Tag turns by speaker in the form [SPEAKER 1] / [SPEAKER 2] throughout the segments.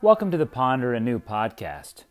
[SPEAKER 1] Welcome to the Ponder Anew podcast.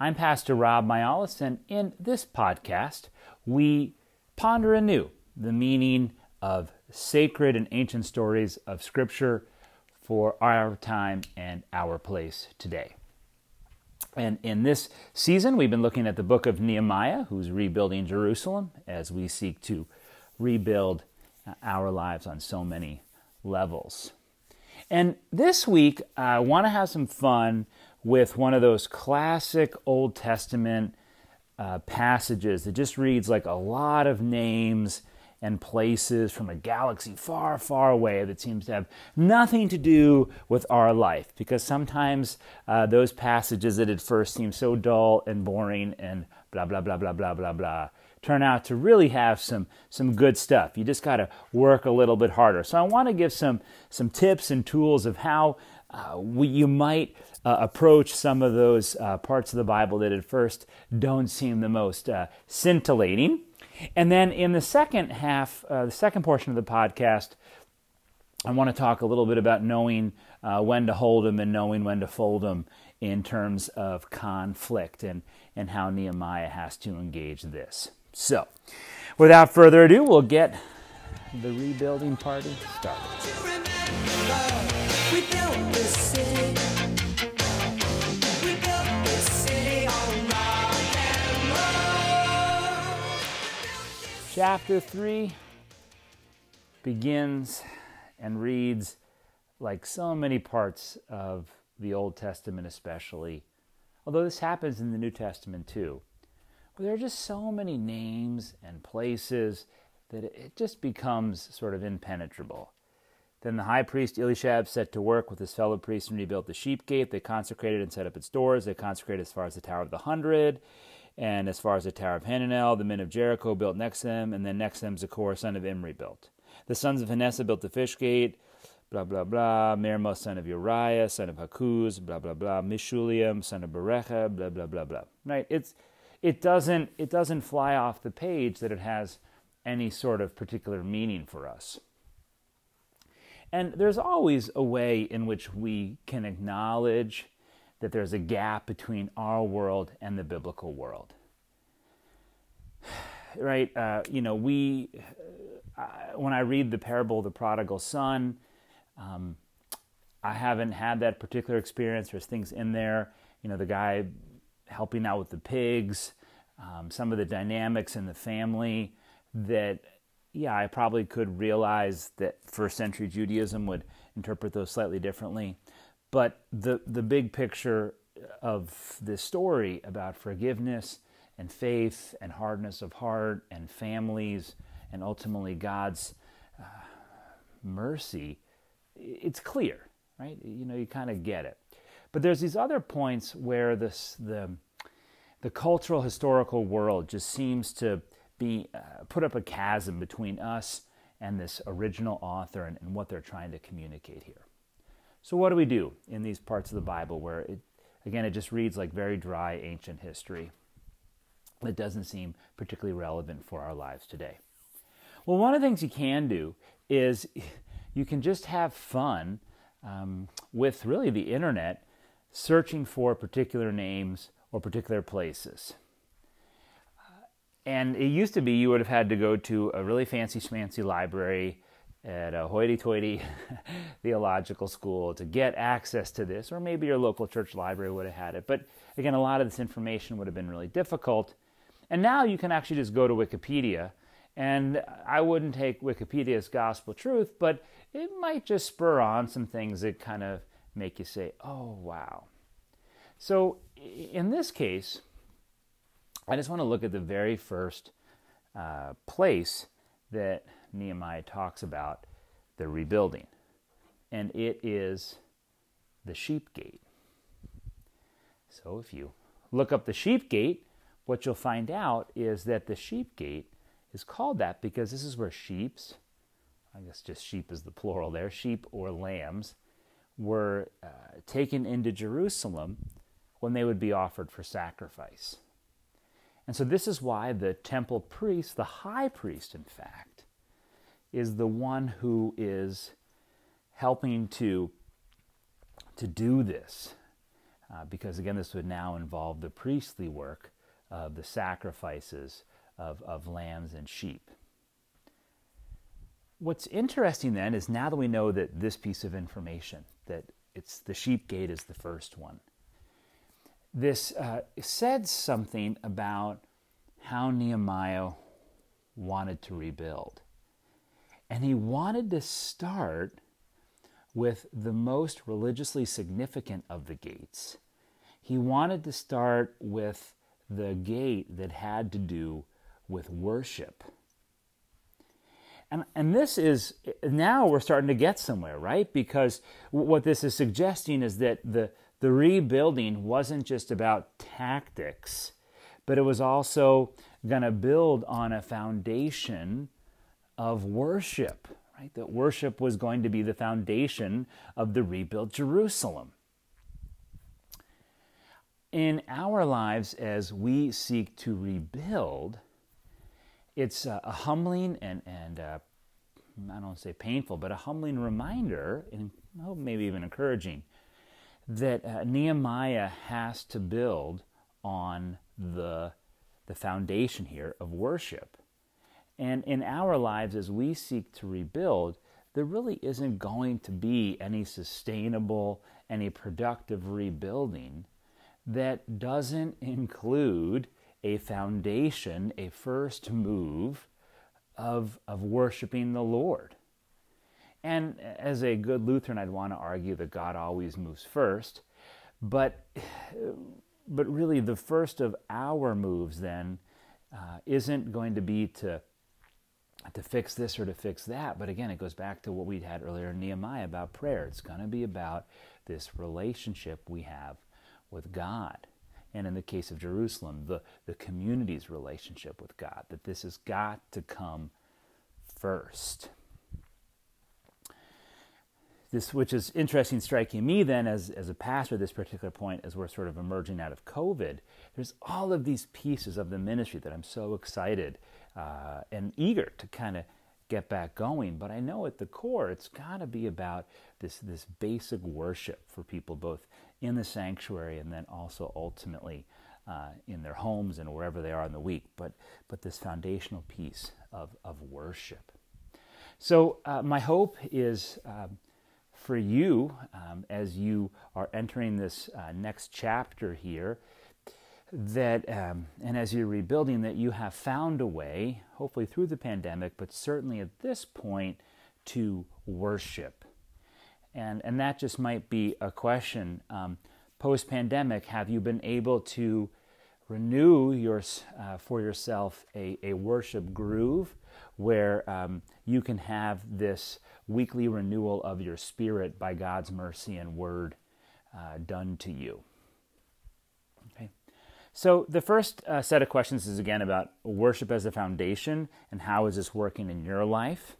[SPEAKER 1] I'm Pastor Rob Myalis, and in this podcast, we ponder anew the meaning of sacred and ancient stories of Scripture for our time and our place today. And in this season, we've been looking at the book of Nehemiah, who's rebuilding Jerusalem as we seek to rebuild our lives on so many levels. And this week, I want to have some fun with one of those classic Old Testament uh, passages that just reads like a lot of names and places from a galaxy far, far away that seems to have nothing to do with our life. Because sometimes uh, those passages that at first seem so dull and boring and blah, blah, blah, blah, blah, blah, blah, turn out to really have some, some good stuff. You just got to work a little bit harder. So I want to give some, some tips and tools of how uh, we, you might uh, approach some of those uh, parts of the Bible that at first don't seem the most uh, scintillating. And then in the second half, uh, the second portion of the podcast, I want to talk a little bit about knowing uh, when to hold them and knowing when to fold them in terms of conflict and, and how Nehemiah has to engage this. So, without further ado, we'll get the rebuilding party started. Chapter 3 begins and reads like so many parts of the Old Testament, especially, although this happens in the New Testament too, where there are just so many names and places that it just becomes sort of impenetrable. Then the high priest Eliashib set to work with his fellow priests and rebuilt the sheep gate. They consecrated and set up its doors. They consecrated as far as the Tower of the Hundred. And as far as the Tower of Hananel, the men of Jericho built next them, and then next them Zaccur, son of Imri, built. The sons of Hanessa built the fish gate, blah, blah, blah. Meremoth, son of Uriah, son of Hakkoz, blah, blah, blah. Meshullam, son of Berechiah, blah, blah, blah, blah. Right? It's, it, doesn't, it doesn't fly off the page that it has any sort of particular meaning for us. And there's always a way in which we can acknowledge that there's a gap between our world and the biblical world. Right? Uh, you know, we, uh, when I read the parable of the prodigal son, um, I haven't had that particular experience. There's things in there, you know, the guy helping out with the pigs, um, some of the dynamics in the family that, yeah, I probably could realize that first century Judaism would interpret those slightly differently. But the, the big picture of this story about forgiveness and faith and hardness of heart and families and ultimately God's uh, mercy, it's clear, right? You know, you kind of get it. But there's these other points where this the the cultural historical world just seems to be uh, put up a chasm between us and this original author and, and what they're trying to communicate here. So, what do we do in these parts of the Bible where it, again, it just reads like very dry ancient history that doesn't seem particularly relevant for our lives today? Well, one of the things you can do is you can just have fun um, with really the internet searching for particular names or particular places. Uh, and it used to be you would have had to go to a really fancy schmancy library at a hoity-toity theological school to get access to this, or maybe your local church library would have had it. But again, a lot of this information would have been really difficult. And now you can actually just go to Wikipedia, and I wouldn't take Wikipedia as gospel truth, but it might just spur on some things that kind of make you say, oh, wow. So in this case, I just want to look at the very first uh, place that Nehemiah talks about the rebuilding, and it is the sheep gate. So if you look up the sheep gate, what you'll find out is that the sheep gate is called that because this is where sheep's, I guess just sheep is the plural there, sheep or lambs, were uh, taken into Jerusalem when they would be offered for sacrifice. And so this is why the temple priest, the high priest, in fact, is the one who is helping to, to do this. uh, because again, this would now involve the priestly work of the sacrifices of, of lambs and sheep. What's interesting then is now that we know that this piece of information, that it's the sheep gate is the first one, this uh, said something about how Nehemiah wanted to rebuild. And he wanted to start with the most religiously significant of the gates. He wanted to start with the gate that had to do with worship. And, and this is now we're starting to get somewhere, right? Because what this is suggesting is that the, the rebuilding wasn't just about tactics, but it was also going to build on a foundation of worship, right? That worship was going to be the foundation of the rebuilt Jerusalem. In our lives, as we seek to rebuild, it's a, a humbling and, and uh, I don't say painful, but a humbling reminder, and maybe even encouraging, that uh, Nehemiah has to build on the, the foundation here of worship. And in our lives, as we seek to rebuild, there really isn't going to be any sustainable, any productive rebuilding that doesn't include a foundation, a first move of, of worshiping the Lord. And as a good Lutheran, I'd want to argue that God always moves first. But, but really, the first of our moves then uh, isn't going to be to, to fix this or to fix that. But again, it goes back to what we'd had earlier in Nehemiah about prayer. It's going to be about this relationship we have with God. And in the case of Jerusalem, the, the community's relationship with God, that this has got to come first. This, which is interesting, striking me then as, as a pastor at this particular point, as we're sort of emerging out of COVID, there's all of these pieces of the ministry that I'm so excited uh, and eager to kind of get back going. But I know at the core, it's got to be about this, this basic worship for people, both in the sanctuary and then also ultimately uh, in their homes and wherever they are in the week. But, but this foundational piece of, of worship. So, uh, my hope is um, for you um, as you are entering this uh, next chapter here that um, and as you're rebuilding that you have found a way hopefully through the pandemic but certainly at this point to worship and and that just might be a question um, post pandemic have you been able to renew your uh, for yourself a, a worship groove where um, you can have this weekly renewal of your spirit by God's mercy and word uh, done to you Okay. so, the first uh, set of questions is again about worship as a foundation and how is this working in your life.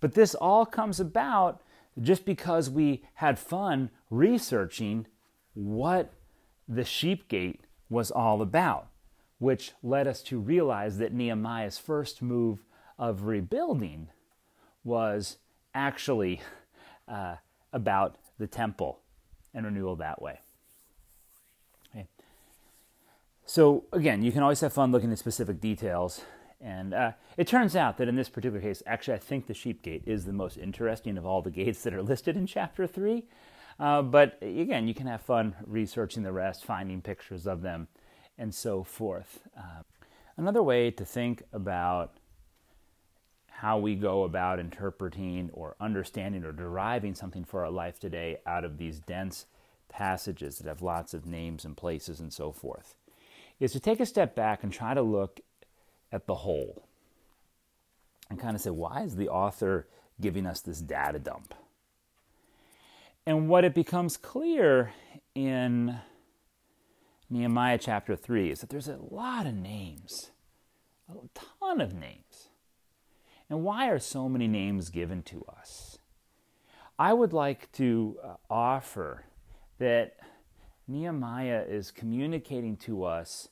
[SPEAKER 1] But this all comes about just because we had fun researching what the sheep gate was all about, which led us to realize that Nehemiah's first move of rebuilding was actually uh, about the temple and renewal that way. So again, you can always have fun looking at specific details. And uh, it turns out that in this particular case, actually, I think the sheep gate is the most interesting of all the gates that are listed in chapter 3. Uh, but again, you can have fun researching the rest, finding pictures of them, and so forth. Uh, another way to think about how we go about interpreting or understanding or deriving something for our life today out of these dense passages that have lots of names and places and so forth is to take a step back and try to look at the whole and kind of say, why is the author giving us this data dump? And what it becomes clear in Nehemiah chapter 3 is that there's a lot of names, a ton of names. And why are so many names given to us? I would like to uh, offer that Nehemiah is communicating to us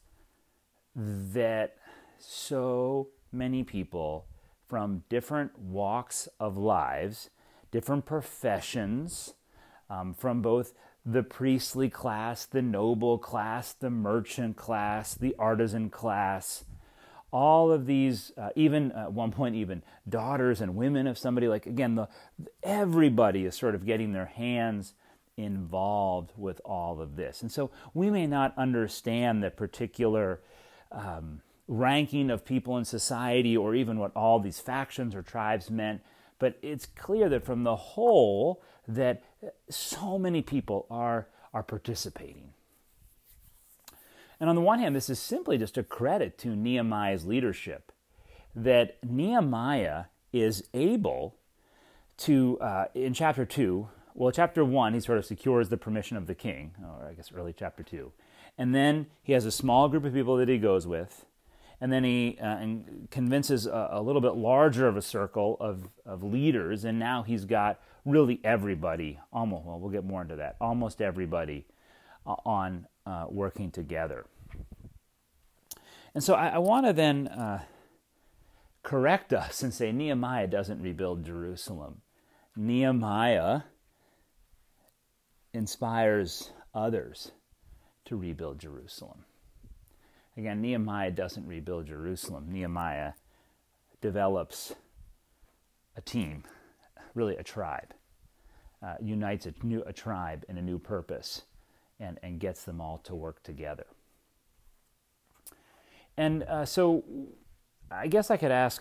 [SPEAKER 1] that so many people from different walks of lives, different professions, um, from both the priestly class, the noble class, the merchant class, the artisan class, all of these, uh, even at one point, even daughters and women of somebody, like again, the, everybody is sort of getting their hands involved with all of this. And so we may not understand the particular um, ranking of people in society or even what all these factions or tribes meant, but it's clear that from the whole that so many people are, are participating. And on the one hand, this is simply just a credit to Nehemiah's leadership that Nehemiah is able to, uh, in chapter 2, well, chapter 1, he sort of secures the permission of the king, or I guess early chapter 2. And then he has a small group of people that he goes with. And then he uh, convinces a, a, little bit larger of a circle of, of leaders. And now he's got really everybody, almost, well, we'll get more into that, almost everybody uh, on uh, working together. And so I, I want to then uh, correct us and say Nehemiah doesn't rebuild Jerusalem. Nehemiah inspires others to rebuild Jerusalem. Again, Nehemiah doesn't rebuild Jerusalem. Nehemiah develops a team, really a tribe, uh, unites a, new, a tribe in a new purpose and, and gets them all to work together. And uh, so I guess I could ask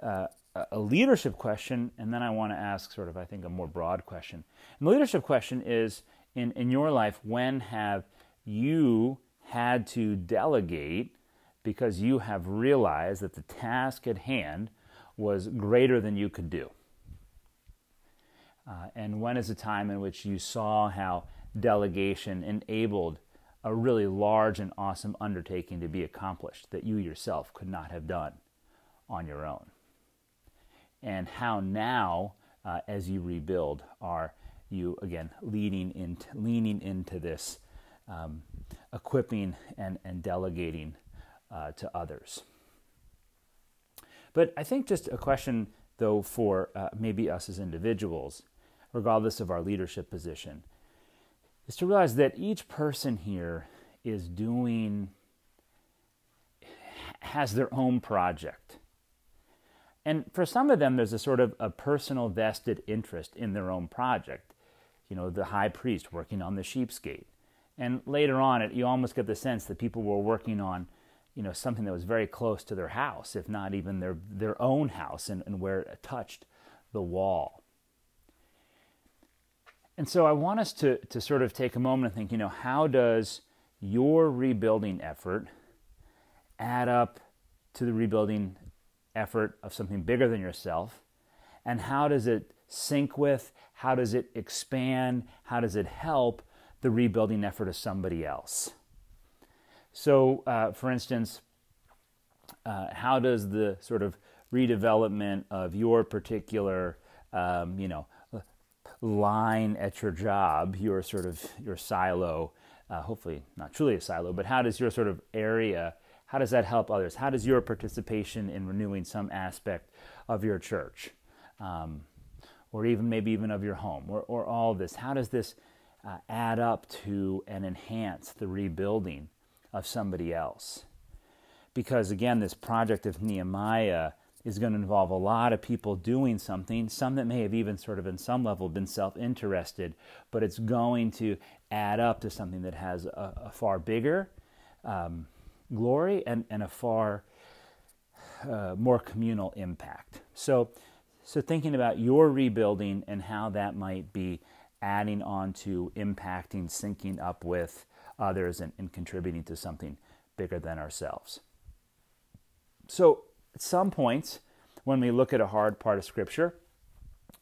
[SPEAKER 1] uh, a leadership question, and then I want to ask sort of, I think, a more broad question. And the leadership question is in, in your life, when have you had to delegate because you have realized that the task at hand was greater than you could do? Uh, and when is a time in which you saw how delegation enabled a really large and awesome undertaking to be accomplished that you yourself could not have done on your own. And how now, uh, as you rebuild, are you again leading leaning into this um, equipping and, and delegating uh, to others. But I think just a question, though, for uh, maybe us as individuals, regardless of our leadership position, is to realize that each person here is doing, has their own project. And for some of them, there's a sort of a personal vested interest in their own project. You know, the high priest working on the sheep's gate. And later on, it, you almost get the sense that people were working on, you know, something that was very close to their house, if not even their, their own house, and, and where it touched the wall. And so I want us to, to sort of take a moment and think, you know, how does your rebuilding effort add up to the rebuilding effort of something bigger than yourself? And how does it sync with, how does it expand, how does it help the rebuilding effort of somebody else? So, uh, for instance, uh, how does the sort of redevelopment of your particular, um, you know, line at your job, your sort of your silo, uh, hopefully not truly a silo, but how does your sort of area, how does that help others? How does your participation in renewing some aspect of your church, um, or even maybe even of your home, or, or all this, how does this uh, add up to and enhance the rebuilding of somebody else? Because again, this project of Nehemiah is going to involve a lot of people doing something, some that may have even sort of in some level been self interested, but it's going to add up to something that has a, a far bigger um, glory and, and a far uh, more communal impact. So, so, thinking about your rebuilding and how that might be adding on to impacting, syncing up with others, and, and contributing to something bigger than ourselves. So, at some points, when we look at a hard part of Scripture,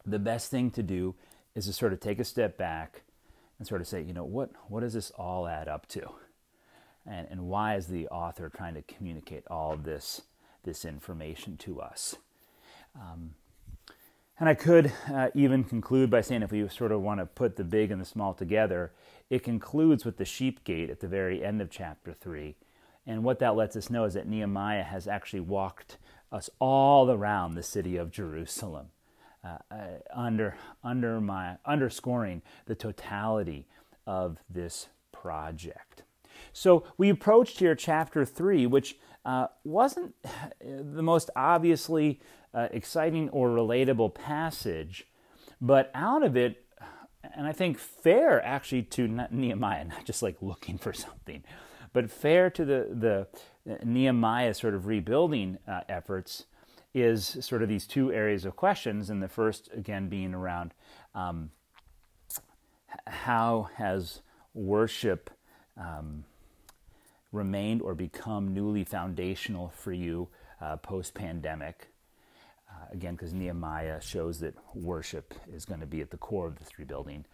[SPEAKER 1] the best thing to do is to sort of take a step back and sort of say, you know, what, what does this all add up to? And, and why is the author trying to communicate all this, this information to us? Um, and I could uh, even conclude by saying, if we sort of want to put the big and the small together, it concludes with the sheep gate at the very end of chapter 3 and what that lets us know is that Nehemiah has actually walked us all around the city of Jerusalem, uh, uh, under, under my, underscoring the totality of this project. So we approached here chapter 3, which uh, wasn't the most obviously uh, exciting or relatable passage, but out of it, and I think fair actually to Nehemiah, not just like looking for something, but fair to the, the Nehemiah sort of rebuilding uh, efforts is sort of these two areas of questions. And the first, again, being around um, how has worship um, remained or become newly foundational for you uh, post pandemic? Uh, again, because Nehemiah shows that worship is going to be at the core of this rebuilding.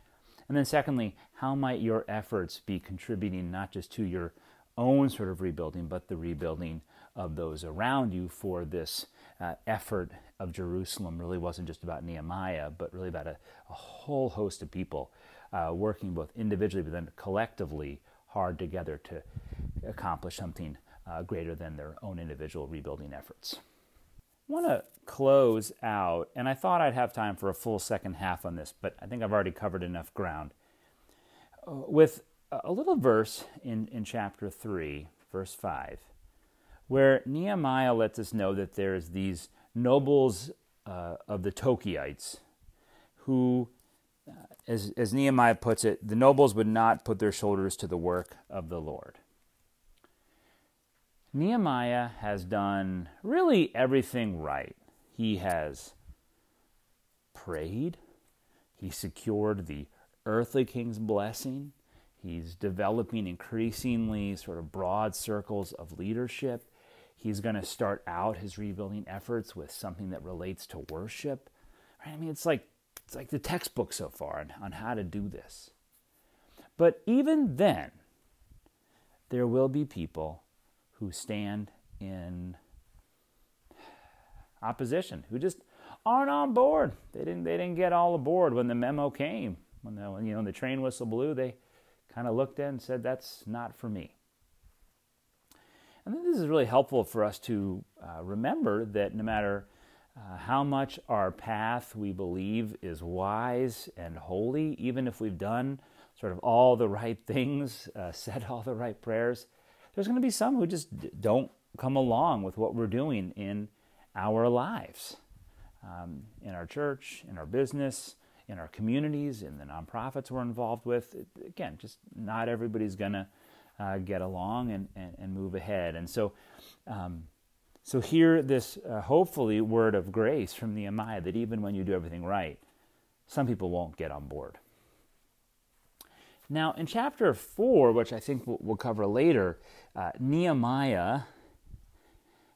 [SPEAKER 1] And then, secondly, how might your efforts be contributing not just to your own sort of rebuilding, but the rebuilding of those around you for this uh, effort of Jerusalem really wasn't just about Nehemiah, but really about a, a whole host of people uh, working both individually but then collectively hard together to accomplish something uh, greater than their own individual rebuilding efforts. Want to close out, and I thought I'd have time for a full second half on this, but I think I've already covered enough ground. Uh, with a little verse in, in chapter 3, verse 5, where Nehemiah lets us know that there's these nobles uh, of the Tekoites who, uh, as, as Nehemiah puts it, the nobles would not put their shoulders to the work of the Lord. Nehemiah has done really everything right. He has prayed, he secured the earthly king's blessing, he's developing increasingly sort of broad circles of leadership. He's going to start out his rebuilding efforts with something that relates to worship. I mean, it's like it's like the textbook so far on, on how to do this. But even then, there will be people who stand in opposition, who just aren't on board. They didn't they didn't get all aboard when the memo came. When the you know the train whistle blew, they kind of looked in and said, "That's not for me." And think this is really helpful for us to uh, remember that no matter uh, how much our path we believe is wise and holy, even if we've done sort of all the right things, uh, said all the right prayers, there's going to be some who just don't come along with what we're doing in our lives, um, in our church, in our business, in our communities, in the nonprofits we're involved with. Again, just not everybody's going to uh, get along and, and, and, move ahead. And so, um, so hear this uh, hopefully word of grace from Nehemiah that even when you do everything right, some people won't get on board. Now, in chapter 4, which I think we'll, cover later, uh, Nehemiah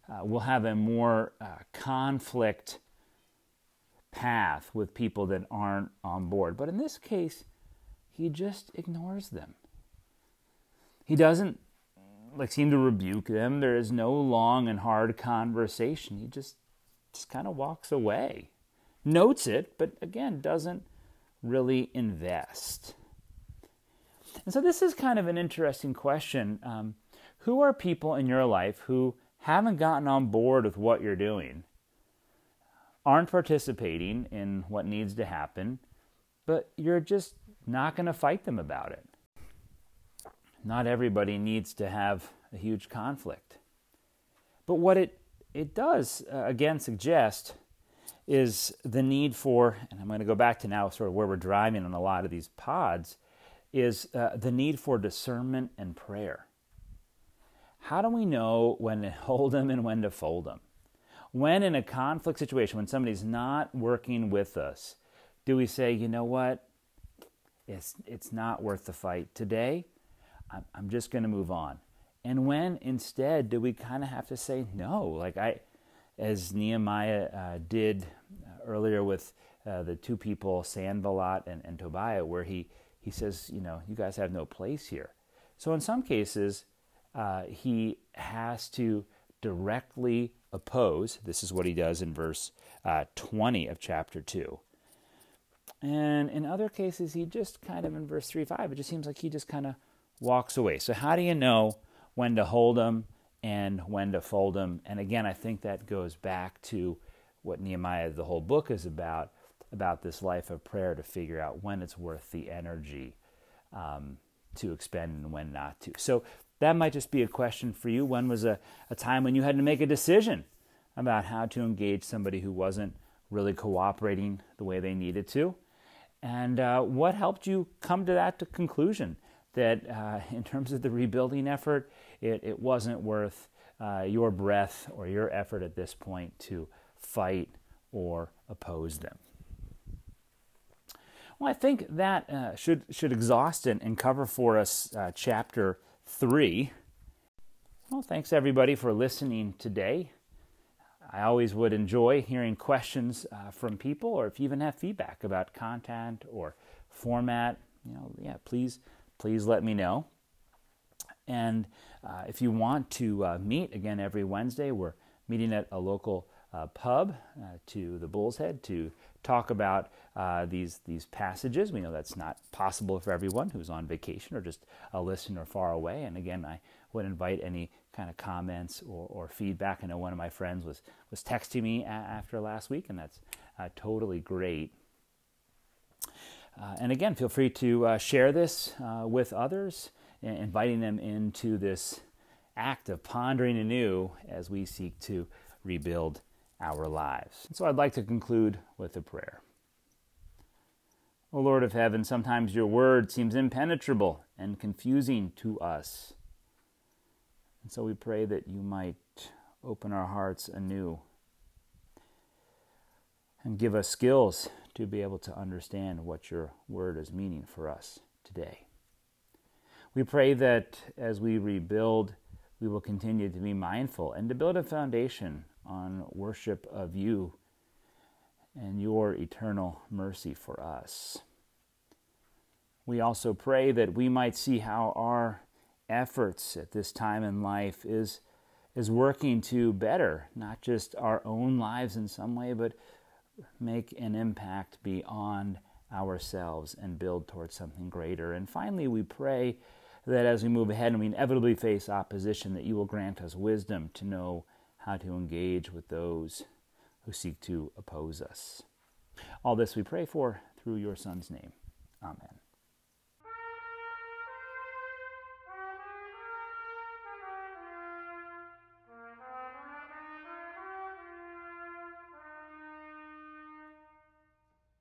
[SPEAKER 1] uh, will have a more uh, conflict path with people that aren't on board. But in this case, he just ignores them. He doesn't like seem to rebuke them. There is no long and hard conversation. He just just kind of walks away. Notes it, but again doesn't really invest. And so this is kind of an interesting question. Um, who are people in your life who haven't gotten on board with what you're doing, aren't participating in what needs to happen, but you're just not going to fight them about it? Not everybody needs to have a huge conflict. But what it, it does, uh, again, suggest is the need for, and I'm going to go back to now sort of where we're driving on a lot of these pods, is uh, the need for discernment and prayer. How do we know when to hold them and when to fold them? When in a conflict situation, when somebody's not working with us, do we say, you know what? It's, it's not worth the fight. Today, I'm, I'm just going to move on. And when instead do we kind of have to say no? Like I, as Nehemiah uh, did earlier with uh, the two people, Sanballat and, and Tobiah, where he he says, you know, you guys have no place here. So in some cases, uh, he has to directly oppose. This is what he does in verse uh, 20 of chapter 2. And in other cases, he just kind of, in verse 3 5, it just seems like he just kind of walks away. So, how do you know when to hold them and when to fold them? And again, I think that goes back to what Nehemiah, the whole book, is about about this life of prayer to figure out when it's worth the energy um, to expend and when not to. So that might just be a question for you. When was a, a time when you had to make a decision about how to engage somebody who wasn't really cooperating the way they needed to? And uh, what helped you come to that conclusion that, uh, in terms of the rebuilding effort, it, it wasn't worth uh, your breath or your effort at this point to fight or oppose them? Well, I think that uh, should should exhaust and, and cover for us uh, chapter three. Well, thanks everybody for listening today. I always would enjoy hearing questions uh, from people, or if you even have feedback about content or format, you know, yeah, please please let me know. And uh, if you want to uh, meet again every Wednesday, we're meeting at a local uh, pub to the Bull's Head to talk about uh, these these passages. We know that's not possible for everyone who's on vacation or just a listener far away. And again, I would invite any kind of comments or, or feedback. I know one of my friends was was texting me a- after last week, and that's uh, totally great. Uh, and again, feel free to uh, share this with others, inviting them into this act of pondering anew as we seek to rebuild our lives. And so I'd like to conclude with a prayer. O Lord of heaven, sometimes your word seems impenetrable and confusing to us. And so we pray that you might open our hearts anew and give us skills to be able to understand what your word is meaning for us today. We pray that as we rebuild, we will continue to be mindful and to build a foundation on worship of you and your eternal mercy for us. We also pray that we might see how our efforts at this time in life is, is working to better not just our own lives in some way, but make an impact beyond ourselves and build towards something greater. And finally, we pray that as we move ahead and we inevitably face opposition, that you will grant us wisdom to know how to engage with those who seek to oppose us. All this we pray for through your Son's name. Amen.